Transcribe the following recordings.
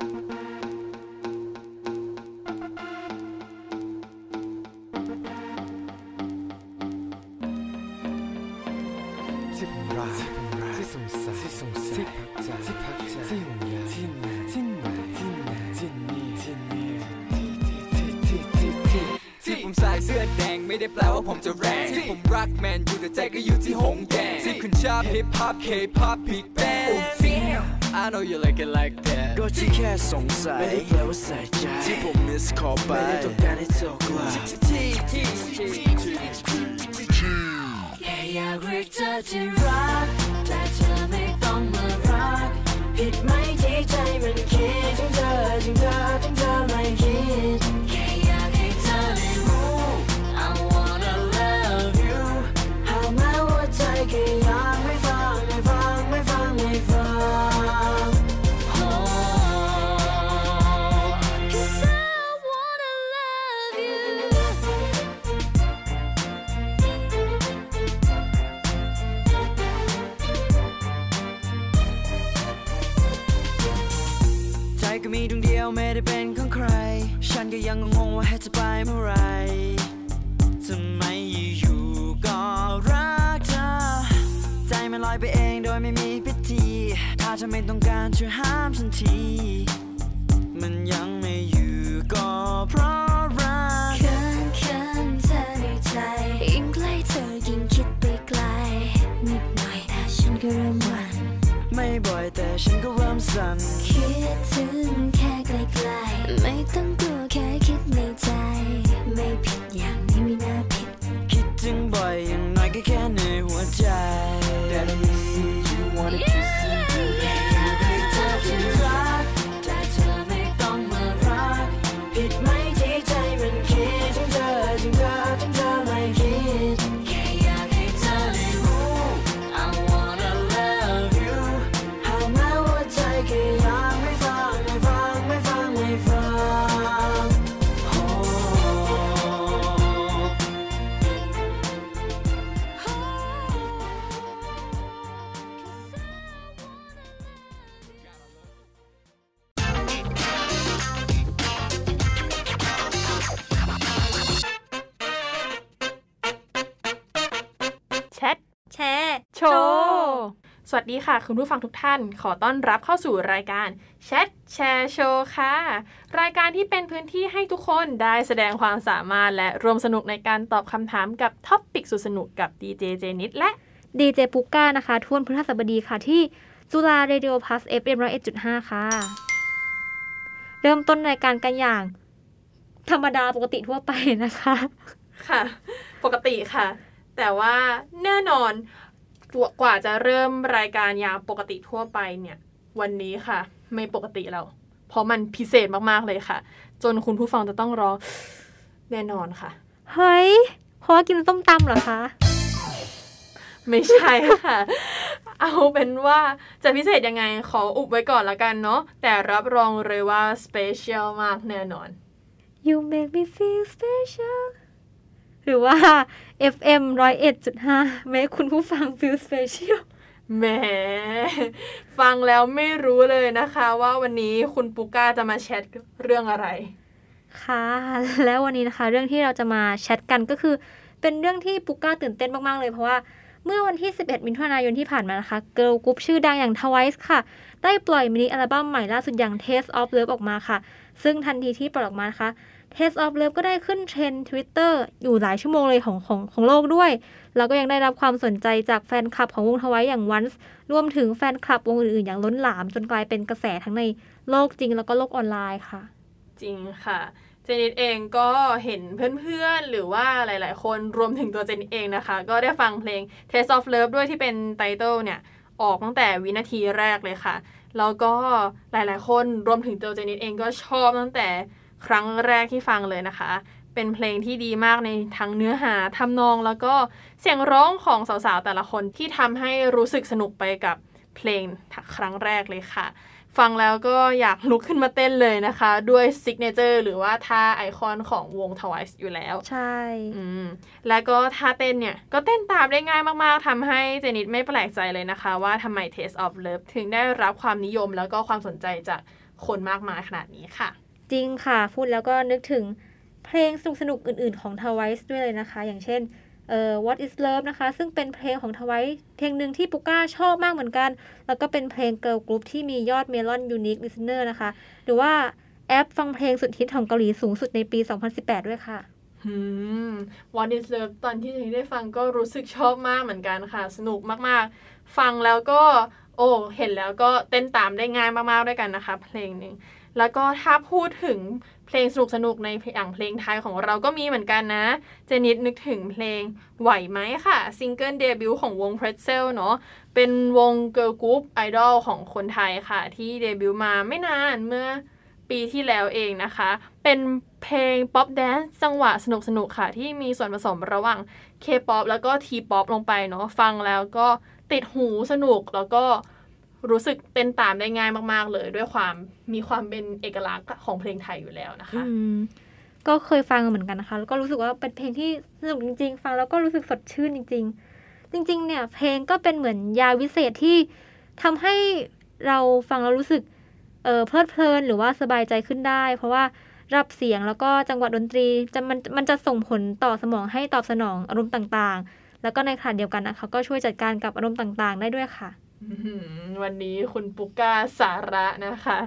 ที่ผมรักที่สงสัยที่สงสัยที่พักใจที่ห่วงใยที่ไหนที่ไหนที่ไหนที่นี่ที่นี่ที่ที่ที่ที่ที่ที่ผมใส่เสื้อแดงไม่ได้แปลว่าผมจะแรงที่ผมรักแมนอยู่แต่ใจก็อยู่ที่หงแดงที่คุณชอบฮิปฮอปเคป๊อปบิ๊กแบน I know you like it like that ก็ที่แค่สงสัยไม่ได้แปลว่าใส่ใจที่ผมมิสคอไปไม่ได้ต้องการให้เธอกลับที่ที่ที่ที่แค่อยากเรียกเธอที่รักแต่เธอไม่ต้องมารักผิดไหมที่ใจมันคิดถึงเธอถึงเธอถึงเธอไม่คิด ก็ยังงงว่าให้จะไปเมื่อไหรทำไมอยู่ๆก็รักเธอ ใจมันลอยไปเองโดยไม่มีพิธี ถ้าเธอไม่ต้องการช่วยห้ามฉันที มันยังไม่อยู่ก็เพราะรักเขินเขินเธอในใจ ยิ่งใกล้เธอยิ่งคิดไปไกล นิดหน่อยแต่ฉันก็เริ่มหวั่นไม่บ่อยแต่ฉันก็เริ่มสั่นคิดถึงแค่ไกลๆไม่ต้องกลัวแค่คิด ใจ ไม่ผิดอย่างนี้ไม่น่าผิด คิดถึงบ่อยอย่างน้อยก็แค่ในหัวใจ ค่ะ คุณผู้ฟังทุกท่าน ขอต้อนรับเข้าสู่รายการ Chat Share Show ค่ะ รายการที่เป็นพื้นที่ให้ทุกคนได้แสดงความสามารถและร่วมสนุกในการตอบคำถามกับ topic สุดสนุกกับดีเจเจนิดและดีเจปุกก้านะคะทุกวันพฤหัสบดีค่ะที่จุฬา Radio Plus FM ร้อยเอ็ดจุดห้าค่ะ เริ่มต้นรายการกันอย่าง ธรรมดาปกติทั่วไปนะคะ ค่ะ ปกติค่ะ แต่ว่าแน่นอน กว่าจะเริ่มรายการยามปกติทั่วไปเนี่ย วันนี้ค่ะ ไม่ปกติแล้ว เพราะมันพิเศษมากๆเลยค่ะ จนคุณผู้ฟังจะต้องรอแน่นอนค่ะ เฮ้ย เพราะว่ากินส้มตำเหรอคะ ไม่ใช่ค่ะ เอาเป็นว่าจะพิเศษยังไงขออุบไว้ก่อนละกันเนาะแต่รับรองเลยว่า special มากแน่นอน You make me feel special หรือว่า FM ร้อยเอ็ดจุดห้า make คุณผู้ฟัง feel special แหมฟังแล้วไม่รู้เลยนะคะ ว่าวันนี้คุณปุกก้าจะมาแชทเรื่องอะไร ค่ะ แล้ววันนี้นะคะ เรื่องที่เราจะมาแชทกันก็คือ เป็นเรื่องที่ปุกก้าตื่นเต้นมาก ๆ เลยเพราะว่าเมื่อวันที่ 11 มิถุนายนที่ผ่านมานะคะ เกิร์ลกรุ๊ปชื่อดังอย่าง Twice ค่ะ ได้ปล่อยมินิอัลบั้มใหม่ล่าสุดอย่าง Taste of Love ออกมาค่ะ ซึ่งทันทีที่ปล่อยออกมานะคะ Taste of Love ก็ได้ขึ้นเทรนด์ Twitter อยู่หลายชั่วโมงเลยของของของโลกด้วย แล้วก็ยังได้รับความสนใจจากแฟนคลับของวง Twice อย่าง Once รวมถึงแฟนคลับวงอื่นๆ อย่างล้นหลามจนกลายเป็นกระแสทั้งในโลกจริงแล้วก็โลกออนไลน์ค่ะ จริงค่ะ เจนิดเองก็เห็นเพื่อนๆ หรือว่าหลายๆ คนรวมถึงตัวเจนิดเองนะคะ ก็ได้ฟังเพลง Taste of Love ด้วยที่เป็น title เนี่ยออกตั้งแต่วินาทีแรกเลยค่ะ แล้วก็หลายๆ คนรวมถึงตัวเจนิดเองก็ชอบตั้งแต่ ครั้งแรกที่ฟังเลยนะคะ เป็นเพลงที่ดีมากในทั้งเนื้อหาทำนองแล้วก็เสียงร้องของสาวๆแต่ละคนที่ทำให้รู้สึกสนุกไปกับเพลงครั้งแรกเลยค่ะ ฟังแล้วก็อยากลุกขึ้นมาเต้นเลยนะคะ ด้วย signature หรือว่าท่าไอคอนของวง Twice อยู่แล้ว ใช่อืมแล้วก็ท่าเต้นเนี่ย ก็เต้นตามได้ง่ายมากๆทำให้เจนิดไม่แปลกใจเลยนะคะ ว่าทำไม Taste of Love ถึงได้รับความนิยมแล้วก็ความสนใจจากคนมากมายขนาดนี้ค่ะ จริงค่ะ พูดแล้วก็นึกถึงเพลงสนุกสนุกๆอื่น ๆของ Twice ด้วยเลยนะคะ อย่างเช่นเอ่อ What is Love นะคะ ซึ่งเป็นเพลงของ Twice เพลงหนึ่งที่ปุก้าชอบมากเหมือนกัน แล้วก็เป็นเพลง Girl Group ที่มียอด Melon Unique Listener นะคะ หรือว่าแอปฟังเพลงสุดฮิตของเกาหลีสูงสุดในปี 2018 ด้วยค่ะอืม What is Love ตอนที่ฉันได้ฟังก็รู้สึกชอบมากเหมือนกันค่ะ สนุกมากๆ ฟังแล้วก็ โอ้ เห็นแล้วก็เต้นตามได้ง่ายมากๆด้วยกันนะคะ เพลงหนึ่ง แล้วก็ถ้าพูดถึงเพลงสนุกๆในอย่างเพลงไทยของเราก็มีเหมือนกันนะ เจนิดนึกถึงเพลงไหวไหมค่ะ single debut ของวง Pretzelle เนาะเป็นวงเกิร์ลกรุ๊ปไอดอลของคนไทยค่ะ ที่เดบิวต์มาไม่นานเมื่อปีที่แล้วเองนะคะ เป็นเพลงป๊อปแดนซ์จังหวะสนุกๆค่ะ ที่มีส่วนผสมระหว่าง K-POP แล้วก็ T-POP ลงไปเนาะฟังแล้วก็ติดหูสนุกแล้วก็ รู้สึกเต้นตามได้ง่ายมาก ๆ เลย ด้วยความมีความเป็นเอกลักษณ์ของเพลงไทยอยู่แล้วนะคะก็เคยฟังเหมือนกันนะคะ แล้วก็รู้สึกว่าเป็นเพลงที่สนุกจริง ๆ ฟังแล้วก็รู้สึกสดชื่นจริง ๆ จริง ๆ เนี่ย เพลงก็เป็นเหมือนยาวิเศษที่ทำให้เราฟังแล้วรู้สึกเออเพลิดเพลินหรือว่าสบายใจขึ้นได้ เพราะว่ารับเสียงแล้วก็จังหวะดนตรีจะมันมันจะส่งผลต่อสมองให้ตอบสนองอารมณ์ต่างๆ แล้วก็ในขณะเดียวกันนะคะ ก็ช่วยจัดการกับอารมณ์ต่างๆ ได้ด้วยค่ะ วันนี้คุณปุกก้าสาระนะคะ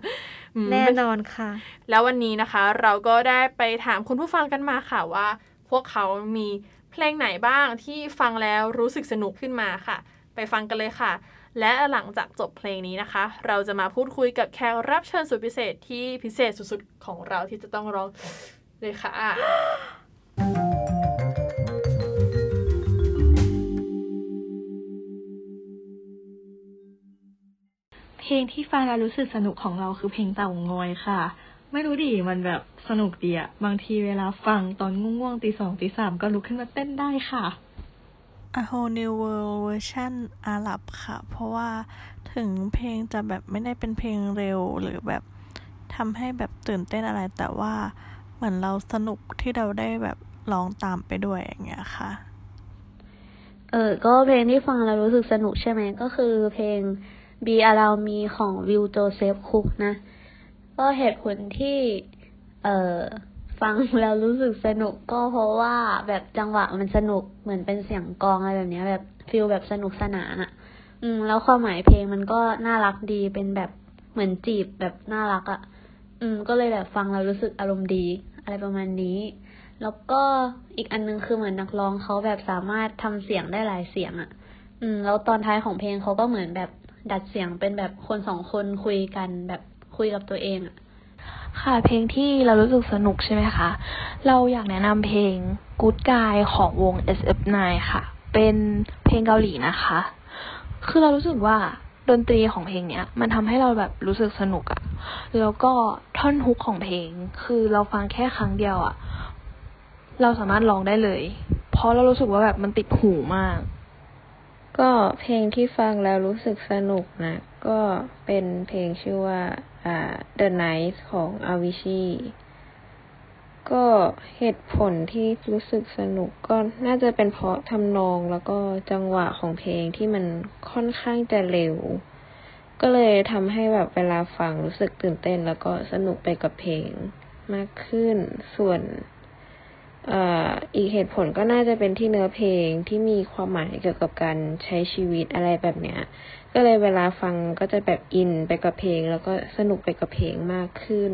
อืมแน่นอนค่ะ แล้ววันนี้นะคะ เราก็ได้ไปถามคุณผู้ฟังกันมาค่ะว่า พวกเขามีเพลงไหนบ้างที่ฟังแล้วรู้สึกสนุกขึ้นมาค่ะ ไปฟังกันเลยค่ะ และหลังจากจบเพลงนี้นะคะ เราจะมาพูดคุยกับแขกรับเชิญสุดพิเศษที่พิเศษสุดๆของเราที่จะต้องร้องเลยค่ะ ลงที่ฟังแล้วรู้สึกสนุกของเราคือเพลงเต่างอยค่ะ ไม่รู้ดิมันแบบสนุกดีอะบางทีเวลาฟังตอนง่วงๆตีสองตีสามก็ลุกขึ้นมาเต้นได้ค่ะ A Whole New World เวอร์ชันอาหรับค่ะ เพราะว่าถึงเพลงจะแบบไม่ได้เป็นเพลงเร็วหรือแบบทำให้แบบตื่นเต้นอะไร แต่ว่าเหมือนเราสนุกที่เราได้แบบร้องตามไปด้วยอย่างเงี้ยค่ะ เออ ก็เพลงที่ฟังแล้วรู้สึกสนุกใช่ไหมก็คือเพลง Be Around Me ของวิลโจเซฟคุกนะ ก็เหตุผลที่ เอ่อ ฟังแล้วรู้สึกสนุกก็เพราะว่าแบบจังหวะมันสนุกเหมือนเป็นเสียงกองอะไรแบบเนี้ยแบบฟิลแบบสนุกสนานอะอืม แล้วความหมายเพลงมันก็น่ารักดีเป็นแบบเหมือนจีบแบบน่ารักอะอืม ก็เลยแบบฟังแล้วรู้สึกอารมณ์ดี อะไรประมาณนี้ แล้วก็อีกอันนึงคือเหมือนนักร้องเขาแบบสามารถทำเสียงได้หลายเสียงอะ่ะ อืม แล้วตอนท้ายของเพลงเขาก็เหมือนแบบ ดัดเสียงเป็นแบบคนสองคนคุยกันแบบคุยกับตัวเองอะ่ะค่ะเพลงที่เรารู้สึกสนุกใช่ไหมคะ เราอยากแนะนำเพลง Good Guy ของวง SF9 ค่ะ เป็นเพลงเกาหลีนะคะ คือเรารู้สึกว่าดนตรีของเพลงเนี้ย มันทำให้เราแบบรู้สึกสนุกอะแล้วก็ท่อนฮุกของเพลง คือเราฟังแค่ครั้งเดียวอะเราสามารถร้องได้เลย เพราะเรารู้สึกว่าแบบมันติดหูมาก ก็เพลงที่ฟังแล้วรู้สึกสนุกนะ ก็เป็นเพลงชื่อว่าอ่า The Night ของ Avicii ก็เหตุผลที่รู้สึกสนุกก็น่าจะเป็นเพราะทำนองแล้วก็จังหวะของเพลงที่มันค่อนข้างจะเร็ว ก็เลยทำให้แบบเวลาฟังรู้สึกตื่นเต้น แล้วก็สนุกไปกับเพลงมากขึ้น ส่วน อีกเหตุผลก็น่าจะเป็นที่เนื้อเพลงที่มีความหมายเกี่ยวกับการใช้ชีวิตอะไรแบบเนี้ย ก็เลยเวลาฟังก็จะแบบอินไปกับเพลง แล้วก็สนุกไปกับเพลงมากขึ้น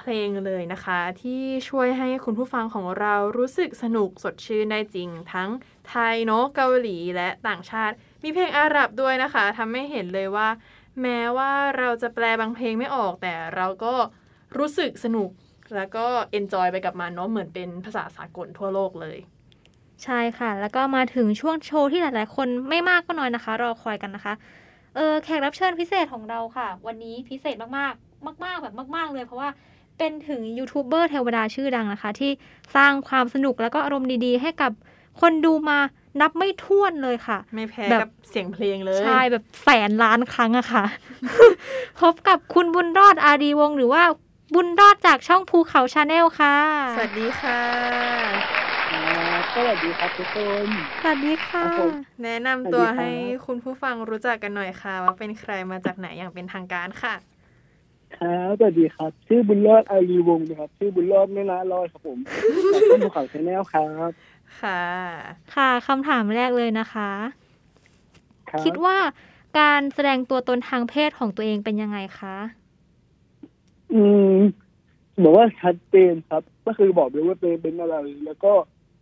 เพลงเลยนะคะ ที่ช่วยให้คุณผู้ฟังของเรารู้สึกสนุกสดชื่นได้จริง ทั้งไทยเนอะเกาหลีและต่างชาติ มีเพลงอาหรับด้วยนะคะทำให้เห็นเลยว่า แม้ว่าเราจะแปลบางเพลงไม่ออกแต่เราก็รู้สึกสนุกแล้วก็เอนจอยไปกับมันเนาะเหมือนเป็นภาษาสากลทั่วโลกเลย ใช่ค่ะ แล้วก็มาถึงช่วงโชว์ที่หลาย ๆ คนไม่มากก็น้อยนะคะ รอคอยกันนะคะเออแขกรับเชิญพิเศษของเราค่ะ วันนี้พิเศษมากๆ มาก ๆ แบบมาก ๆ เลยเพราะว่า เป็นถึงยูทูบเบอร์เทวดาชื่อดังนะคะ ที่สร้างความสนุกแล้วก็อารมณ์ดีๆ ให้กับคนดูมานับไม่ถ้วนเลยค่ะ ไม่แพ้แบบกับเสียงเพลงเลย ใช่แบบแสนล้านครั้งอะค่ะ พบกับคุณบุญรอดอาดีวงศ์หรือว่าบุญรอดจากช่องภูเขา channel ค่ะ สวัสดีค่ะ สวัสดีครับทุกคน สวัสดีค่ะครับผมแนะนำตัวสวัสดีครับให้คุณผู้ฟังรู้จักกันหน่อยค่ะ ว่าเป็นใครมาจากไหนอย่างเป็นทางการค่ะ ครับสวัสดีครับ ชื่อบุญรอดอารีวงศ์นะครับ ชื่อบุญรอดไม่ละรอดครับผมจากต้นภูเขาชาแนลครับค่ะ ค่ะคำถามแรกเลยนะคะ ครับคิดว่าการแสดงตัวตนทางเพศของตัวเองเป็นยังไงคะอืมบอกว่าชัดเจนครับ ก็คือบอกเลยว่าตัวเองเป็นอะไร แล้วก็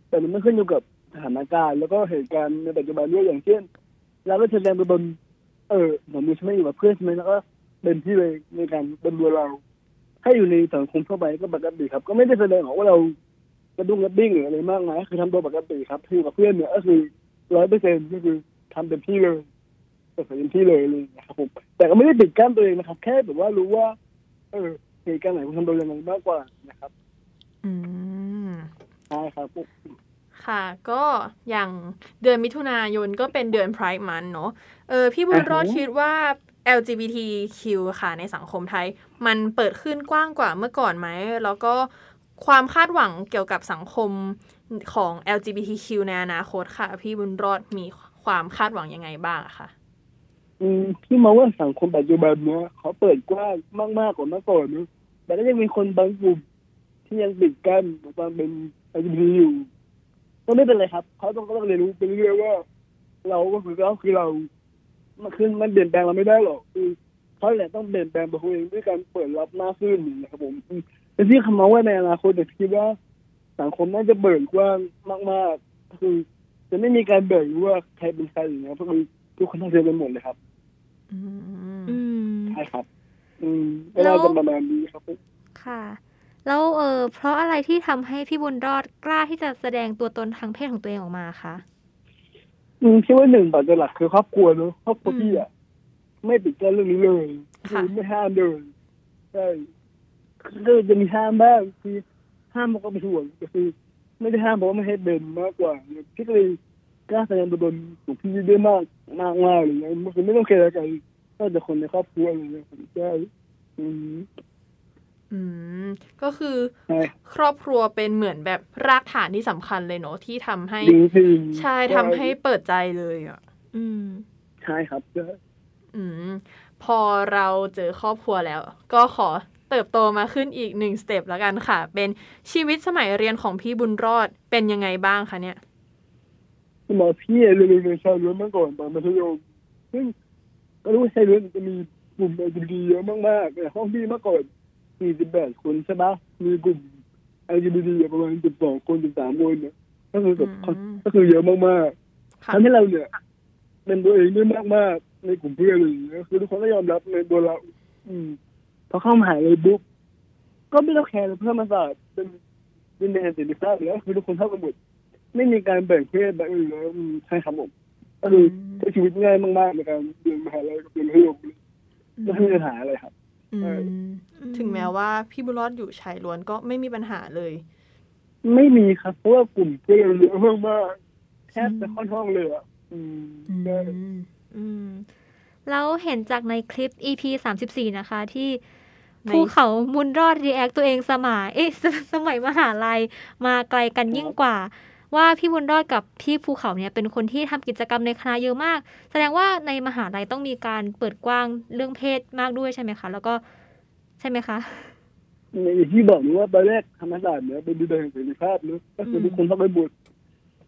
แต่มันไม่ขึ้นอยู่กับสถานการณ์แล้วก็เหตุการณ์ในปัจจุบันด้วยอย่างเช่นเราก็แสดงตัวตนเออสมมติฉันไม่อยู่กับเพื่อนใช่ไหมแล้วก็ เป็นที่เลยในการเป็นตัวเรา ให้อยู่ในสังคมทั่วไปก็ปกติครับ ก็ไม่ได้แสดงออกว่าเรากระดุ้งกระดิ้งหรืออะไรมากมายคือทำตัวปกติครับคือกับเพื่อนเนี่ยก็คือร้อยเปอร์เซ็นต์ก็คือทำเต็มที่เลยเปิดเผยเต็มที่เลยเลยนะครับผมแต่ก็ไม่ได้ปิดกั้นตัวเองนะครับ แค่แบบว่ารู้ว่า เออเหตุการณ์ไหนคุณทำตัวยังไงมากกว่านะครับ อืมใช่ครับผมค่ะก็อย่างเดือนมิถุนายนก็เป็นเดือน Pride Month เนอะเออพี่บุญรอดคิดว่า LGBTQ ค่ะในสังคมไทย มันเปิดขึ้นกว้างกว่าเมื่อก่อนไหม แล้วก็ความคาดหวังเกี่ยวกับสังคมของ LGBTQ ในอนาคตค่ะ พี่บุญรอดมีความคาดหวังยังไงบ้างอะคะอืมพี่มองว่าสังคมปัจจุบันเนี้ยเขาเปิดกว้างมากๆกกว่าเมื่อก่อนนะแต่ก็ยังมีคนบางกลุ่มที่ยังปิดกั้นความเป็น LGBT อยู่ก็ไม่เป็นไรครับ เขาต้องก็ต้องเรียนรู้ไปเรื่อยว่า เราก็คือเราคือเรา มันคือมันเปลี่ยนแปลงเราไม่ได้หรอกคือเขาแหละต้องเปลี่ยนแปลงตัวเขาเองด้วยการเปิดรับมากขึ้นนะครับผมอืมแต่ที่คำมองว่าในอนาคตเนี่ยคิดว่าสังคมน่าจะเบิกกว้างมากๆคือจะไม่มีการแบ่งว่าใครเป็นใครอย่างเงี้ยเพราะคือทุกคนเท่าเทียมกันหมดเลยครับอืมอืมใช่ครับ อืมก็น่าจะประมาณนี้ครับผมค่ะแล้วเออเพราะอะไรที่ทำให้พี่บุญรอดกล้าที่จะแสดงตัวตนทางเพศของตัวเองออกมาคะอืม คิดว่าหนึ่งปัจจัยหลักคือครอบครัวเนอะครอบครัวอืมพี่อะไม่ปิดกั้นเรื่องนี้เลยค่ะคือไม่ห้ามเลยใช่คือจะมีห้ามบ้างคือห้ามมันก็ไม่ถ่วงก็คือ ไม่ได้ห้ามเพราะว่าไม่ให้เบนมากกว่าพี่ก็เลยกล้าแสดงตัวตนของพี่ได้มากมากมากอะไรเงี้ยมันคือไม่ต้องเคลียร์กันนอกจากคนในครอบครัวอะไรเงี้ยผมใช่ อืมอืมก็คือใช่ครอบครัวเป็นเหมือนแบบรากฐานที่สำคัญเลยเนอะที่ทำให้จริงจริงๆใช่ทำให้เปิดใจเลยอะ อืม ใช่ครับใช่อืม พอเราเจอครอบครัวแล้ว ก็ขอเติบโตมาขึ้นอีกหนึ่งสเต็ปแล้วกันค่ะ เป็นชีวิตสมัยเรียนของพี่บุญรอดเป็นยังไงบ้างคะเนี่ยสมัยพี่เรียนโรงเรียนชายล้วนมาก่อนตอนมัธยมซึ่งก็รู้ว่าชายล้วนจะมีกลุ่ม LGBT เยอะมากๆในห้องพี่เมื่อก่อน 48คนใช่ปะมีกลุ่ม LGBT ประมาณ12คน13คนเนี่ยก็คือแบบอืมก็คือเยอะมากๆค่ะทำให้เราเนี่ยเป็นตัวเองได้มากๆในกลุ่มเพื่อนอะไรอย่างเงี้ยคือทุกคนก็ยอมรับในตัวเรา อืมพอเข้ามหาเลยปุ๊บก็ไม่ต้องแคร์เลยเพื่อนมาศาสตร์เป็นเป็นแดนเสรีภาพแล้วคือทุกคนเท่ากันหมดไม่มีการแบ่งเพศแบบอื่นแล้วอืมใช่ครับผมก็คือใช้ชีวิตง่ายมากๆในการเรียนมหาลัยกับเรียนมัธยมเลยไม่มีปัญหาอะไรครับอืมเออ ถึงแม้ว่าพี่บุญรอดอยู่ชายล้วนก็ไม่มีปัญหาเลย ไม่มีครับเพราะว่ากลุ่มเพื่อนเราเยอะมากๆแทบจะค่อนห้องเลยอะอืมใช่อืมแล้วเห็นจากในคลิป EP 34นะคะ ที่ในภูเขามุนรอดรีแอคตัวเองสมัยเอ๊ะสสมัยมหาลัยมาไกลกันยิ่งกว่า ว่าพี่บุญรอดกับพี่ภูเขาเนี่ยเป็นคนที่ทำกิจกรรมในคณะเยอะมาก แสดงว่าในมหาลัยต้องมีการเปิดกว้างเรื่องเพศมากด้วยใช่ไหมคะ แล้วก็ ใช่ไหมคะอย่างที่บอกนะว่าตอนแรกธรรมศาสตร์เนี่ยเป็นดินแดนแห่งเสรีภาพเนอะก็คือทุกคนเข้าไปบท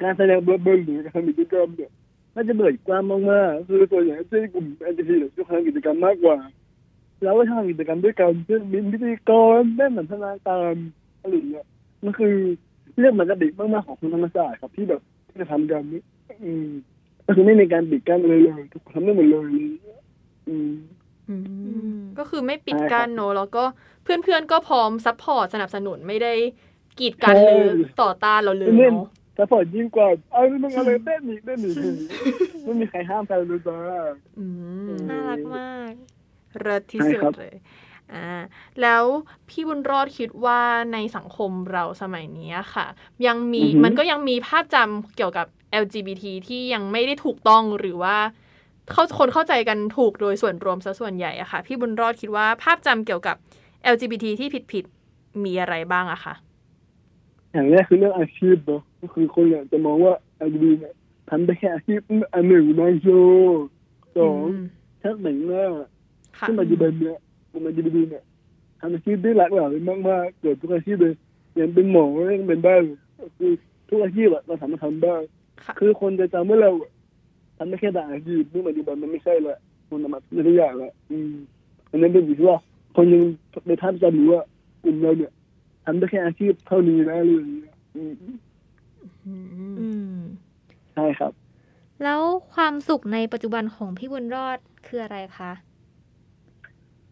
การแสดงเบิร์เบิร์หรือการทำกิจกรรมเนี่ยน่าจะเบิดกว้างมากๆคือส่วนใหญ่จะเป็นกลุ่มแอนตี้เนี่ยที่ทำกิจกรรมมากกว่า แล้วก็ทำกิจกรรมด้วยกันเช่นมีพิธีกรได้เหมือนธนาการอะไรอย่างเงี้ยมันคือเรื่องปกติมากๆของคนธรรมศาสตร์ครับที่แบบที่จะทำกันนี่อืมก็คือไม่มีการปิดกั้นเลยเลยทุกคนทำได้หมดเลย อืม ก็คือไม่ปิดใช่ครับกั้นเนอะแล้วก็เพื่อนๆก็พร้อมซัพพอร์ตสนับสนุนไม่ได้กีดกันหรือต่อต้านเราเลยเล่นเนาะ support ยิ่งกว่าเอามึงอะไรเต้นอีกเต้นอีกไม่มีใครห้ามใครเลยจ้าอืมน่ารักมากเลิศที่ใช่สุดครับเลยอ่าแล้วพี่บุญรอดคิดว่าในสังคมเราสมัยนี้ค่ะ ยังมีมันก็ยังมีภาพจำเกี่ยวกับ LGBT ที่ยังไม่ได้ถูกต้องหรือว่า เข้าคนเข้าใจกันถูกโดยส่วนรวมซะส่วนใหญ่อะค่ะ พี่บุญรอดคิดว่าภาพจำเกี่ยวกับ LGBT ที่ผิดๆมีอะไรบ้างอะคะอย่างแรกคือเรื่องอาชีพเนาะก็คือคนเนี่ยจะมองว่าอาชีพเนี่ยทำได้แค่อาชีพอันหนึ่งนายโชว์สองชักหนังหน้าค่ะซึ่งปัจจุบันเนี่ยกลุ่ม LGBT เนี่ยทำอาชีพได้หลากหลายมากๆเกิดทุกอาชีพเลยอย่างเป็นหมอก็ยังเป็นได้เลยก็คือทุกอาชีพอะเราสามารถทำได้ค่ะคือคนจะจำว่าเราอะ ทำได้แค่ด่างอาชีพนี่ปัจจุบันมันไม่ใช่ละคนทำมาทุกอย่างละอืมอันนั้นเป็นอยู่ที่ว่าคนยังในท่านจำอยู่ว่ากลุ่มเราเนี่ยทำได้แค่อาชีพเท่านี้นะอะไรอย่างเงี้ยอืมอืมใช่ครับ แล้วความสุขในปัจจุบันของพี่บุญรอดคืออะไรคะ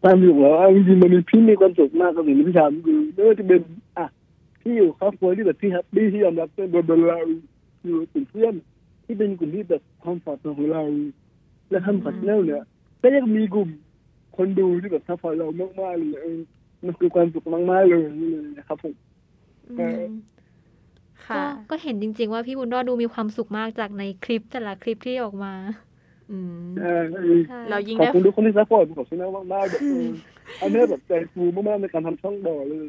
ความสุขแล้วเอาจริงๆมันมีพี่มีความสุขมากกับสิ่งที่พี่ทำคือไม่ว่าจะเป็นอะที่อยู่ครอบครัวที่แบบที่แฮปปี้ที่ยอมรับเป็นตัวเราอยู่กลุ่มเพื่อนที่เป็นกลุ่มที่แบบ ความฝันของเรา และทำ content เนี่ยก็ยังมีกลุ่มคนดูที่แบบ support เรามากๆเลยเออมันคือความสุขมากๆเลยนี่เลยนะครับผมอืมค่ะก็ก็เห็นจริง ๆ ว่าพี่บุญรอดดูมีความสุขมากจากในคลิปแต่ละคลิปที่ออกมาอืมเออใช่เรายิ่งขอบได้คุณทุกคนที่ support ผมขอบคุณมากๆแบบเอออันนี้แบบใจฟูมากๆในการทำช่องบ่อเลย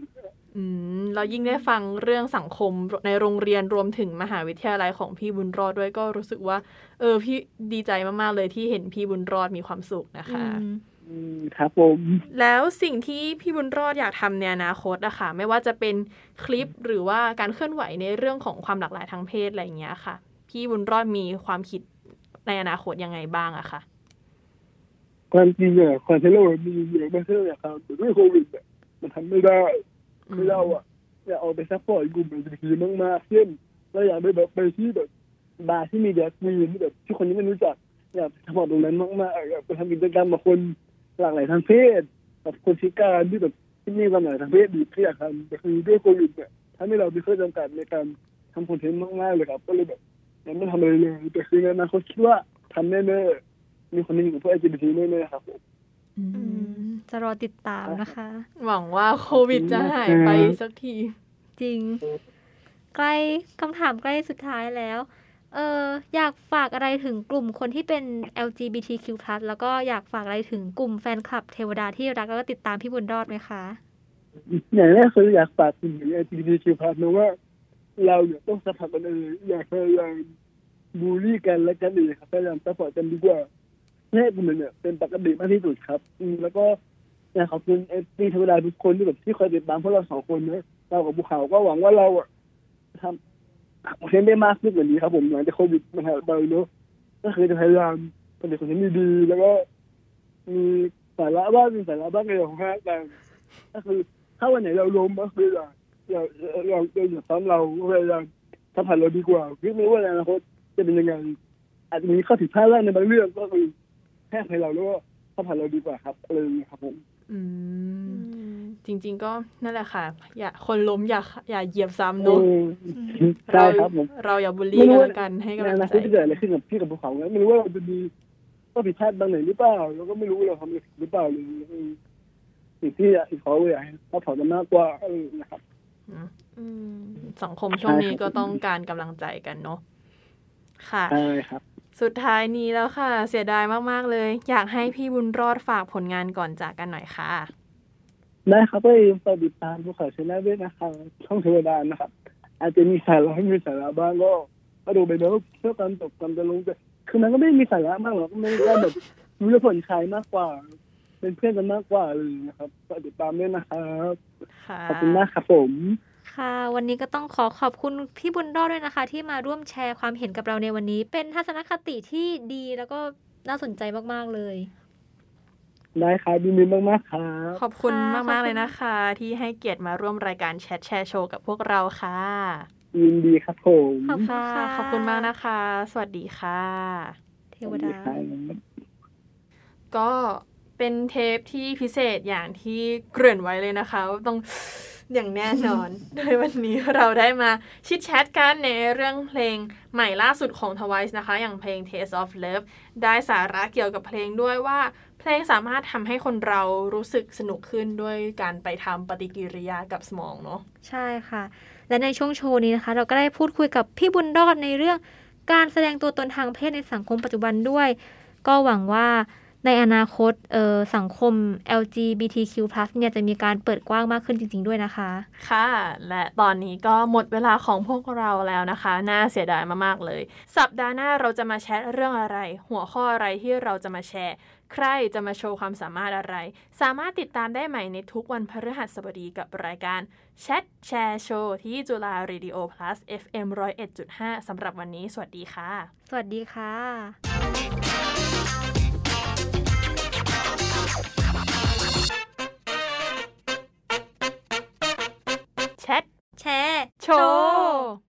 อืมเรายิ่งได้ฟังเรื่องสังคมในโรงเรียนรวมถึงมหาวิทยาลัยของพี่บุญรอดด้วยก็รู้สึกว่า เออพี่ดีใจมากๆเลยที่เห็นพี่บุญรอดมีความสุขนะคะอืมอืมครับผมแล้วสิ่งที่พี่บุญรอดอยากทำในอนาคตอะค่ะ ไม่ว่าจะเป็นคลิปหรือว่าการเคลื่อนไหวในเรื่องของความหลากหลายทางเพศอะไรอย่างเงี้ยค่ะ พี่บุญรอดมีความคิดในอนาคตยังไงบ้างอะคะความจริงอะคอนเทนต์เรามีเยอะมากเลยอะครับแต่ด้วยโควิดอะมันทำไม่ได้ คือเราอะอยากเอาไป support กลุ่ม LGBT มากๆเช่นเราอยากไปแบบไปที่แบบบาร์ที่มี drag queen ที่แบบที่คนยังไม่รู้จักอยากไป support ตรงนั้นมากๆอยากไปทำกิจกรรมกับคนหลากหลายทางเพศกับคนพิการที่แบบที่มีความหลากหลายทางเพศดีที่อยากทำแต่คือด้วยโควิดเนี่ยทำให้เรามีข้อจำกัดในการทำ content มากๆเลยครับ ก็เลยแบบยังไม่ทำอะไรเลยแต่คือในอนาคตคิดว่าทำแน่ๆมีคนหนึงของพวก LGBT แน่ๆครับผม จะรอติดตามนะคะ หวังว่าโควิดจะหายไปสักที จริง ใกล้คำถามใกล้สุดท้ายแล้ว เอออยากฝากอะไรถึงกลุ่มคนที่เป็น LGBTQ+ แล้วก็อยากฝากอะไรถึงกลุ่มแฟนคลับเทวดาที่รักแล้วก็ติดตามพี่บุญรอดไหมคะอย่างแรกคืออยากฝากถึง LGBTQ+ นะว่า เราเนี่ยต้องสัมผัสกันเองอย่าพยายามบูลลี่กันและกันเองครับพยายาม support กันดีกว่า ให้กลุ่มมันเนี่ยเป็นปกติมากที่สุดครับอืมแล้วก็อยากขอบคุณ FC เทวดาทุกคนที่แบบที่คอยติดตามพวกเราสองคนนะเรากับภูเขาก็หวังว่าเราอะทำ content ได้มากขึ้นกว่านี้ครับ ผมหลังจากโควิดมันหายไปเนอะก็คือจะพยายามผลิต content ดีๆแล้วก็ มีสาระบ้างมีสาระบ้างในองของห้ากันก็คือถ้าวันไหนเราล้มก็คือเราเราเราเราอย่าซ้ำเราพยายามทำผ่านเราดีกว่าคิดไม่ว่าในอนาคตจะเป็นยังไงอาจจะมีข้อผิดพลาดบ้างในบางเรื่องก็คือ แค่ให้เราแล้วก็ทำผ่านเราดีกว่าครับอะไรอย่างเงี้ยครับผมอืมจริง ๆ ก็นั่นแหละค่ะ อย่าคนล้มอย่าอย่าเหยียบซ้ำเอเนาะอใช่ครับผมเราอย่าบูลลี่กันแล้วกันให้ในกำลัองนาใจคตจะเกิดอะไรขึ้นกับพี่กับภูเขาเนี่ยไม่รู้ว่าเราจะมีก็ผิดพลาดบางไหนหรือเปล่าเราก็ไม่รู้เราทำหรือเปล่าหรือสิ่งที่เขาอยากให้เขาถอนกันมากกว่าเออนะครับอืมสังคมช่วงนี้ก็ต้องการกำลังใจกันเนาะค่ะใช่ครับ สุดท้ายนี้แล้วค่ะ เสียดายมากๆเลย อยากให้พี่บุญรอดฝากผลงานก่อนจากกันหน่อยค่ะ ได้ครับก็อย่าลืมฝากติดตามภูเขาชนะด้วยนะครับช่องเทวดานะครับ อาจจะมีสาระไม่มีสาระบ้างก็ก็ดูไปเนอะเพื่อความจบความจะลงแต่คือมันก็ไม่มีสาระมากหรอกมันก็แบบรู้เรื่องผลคลายมากกว่า เป็นเพื่อนกันมากกว่าเลยนะครับฝากติดตามด้วยนะครับค่ะขอบคุณมากครับผม ค่ะ วันนี้ก็ต้องขอขอบคุณพี่บุญรอดด้วยนะคะ ที่มาร่วมแชร์ความเห็นกับเราในวันนี้ เป็นทัศนคติที่ดีแล้วก็น่าสนใจมาก ๆ เลย ได้ครับยินดีมากๆครับ ขอบคุณค่ะมากขอบคุณๆเลยนะคะ ที่ให้เกียรติมาร่วมรายการแชทแชร์โชว์กับพวกเราค่ะยินดีครับผมขอบคุณ ค่ะค่ะขอบคุณมากนะคะ สวัสดีค่ะ เทวดาครับ ก็เป็นเทปที่พิเศษอย่างที่เกริ่นไว้เลยนะคะว่าต้อง อย่างแน่นอน โดยวันนี้เราได้มาชิดแชทกันในเรื่องเพลงใหม่ล่าสุดของ Twice นะคะ อย่างเพลง Taste of Love ได้สาระเกี่ยวกับเพลงด้วยว่า เพลงสามารถทำให้คนเรารู้สึกสนุกขึ้นด้วยการไปทำปฏิกิริยากับสมองเนาะใช่ค่ะ และในช่วงโชว์นี้นะคะ เราก็ได้พูดคุยกับพี่บุญรอดในเรื่องการแสดงตัวตนทางเพศในสังคมปัจจุบันด้วย ก็หวังว่า ในอนาคตเอ่อสังคม LGBTQ+ เนี่ยจะมีการเปิดกว้างมากขึ้นจริง ๆ ด้วยนะคะ ค่ะ และตอนนี้ก็หมดเวลาของพวกเราแล้วนะคะ น่าเสียดายมากๆเลย สัปดาห์หน้าเราจะมาแชทเรื่องอะไร หัวข้ออะไรที่เราจะมาแชร์ ใครจะมาโชว์ความสามารถอะไร สามารถติดตามได้ใหม่ในทุกวันพฤหัสบดีกับรายการแชทแชร์โชว์ที่จุฬา Radio Plus FM 101.5สำหรับวันนี้ สวัสดีค่ะ สวัสดีค่ะ 채초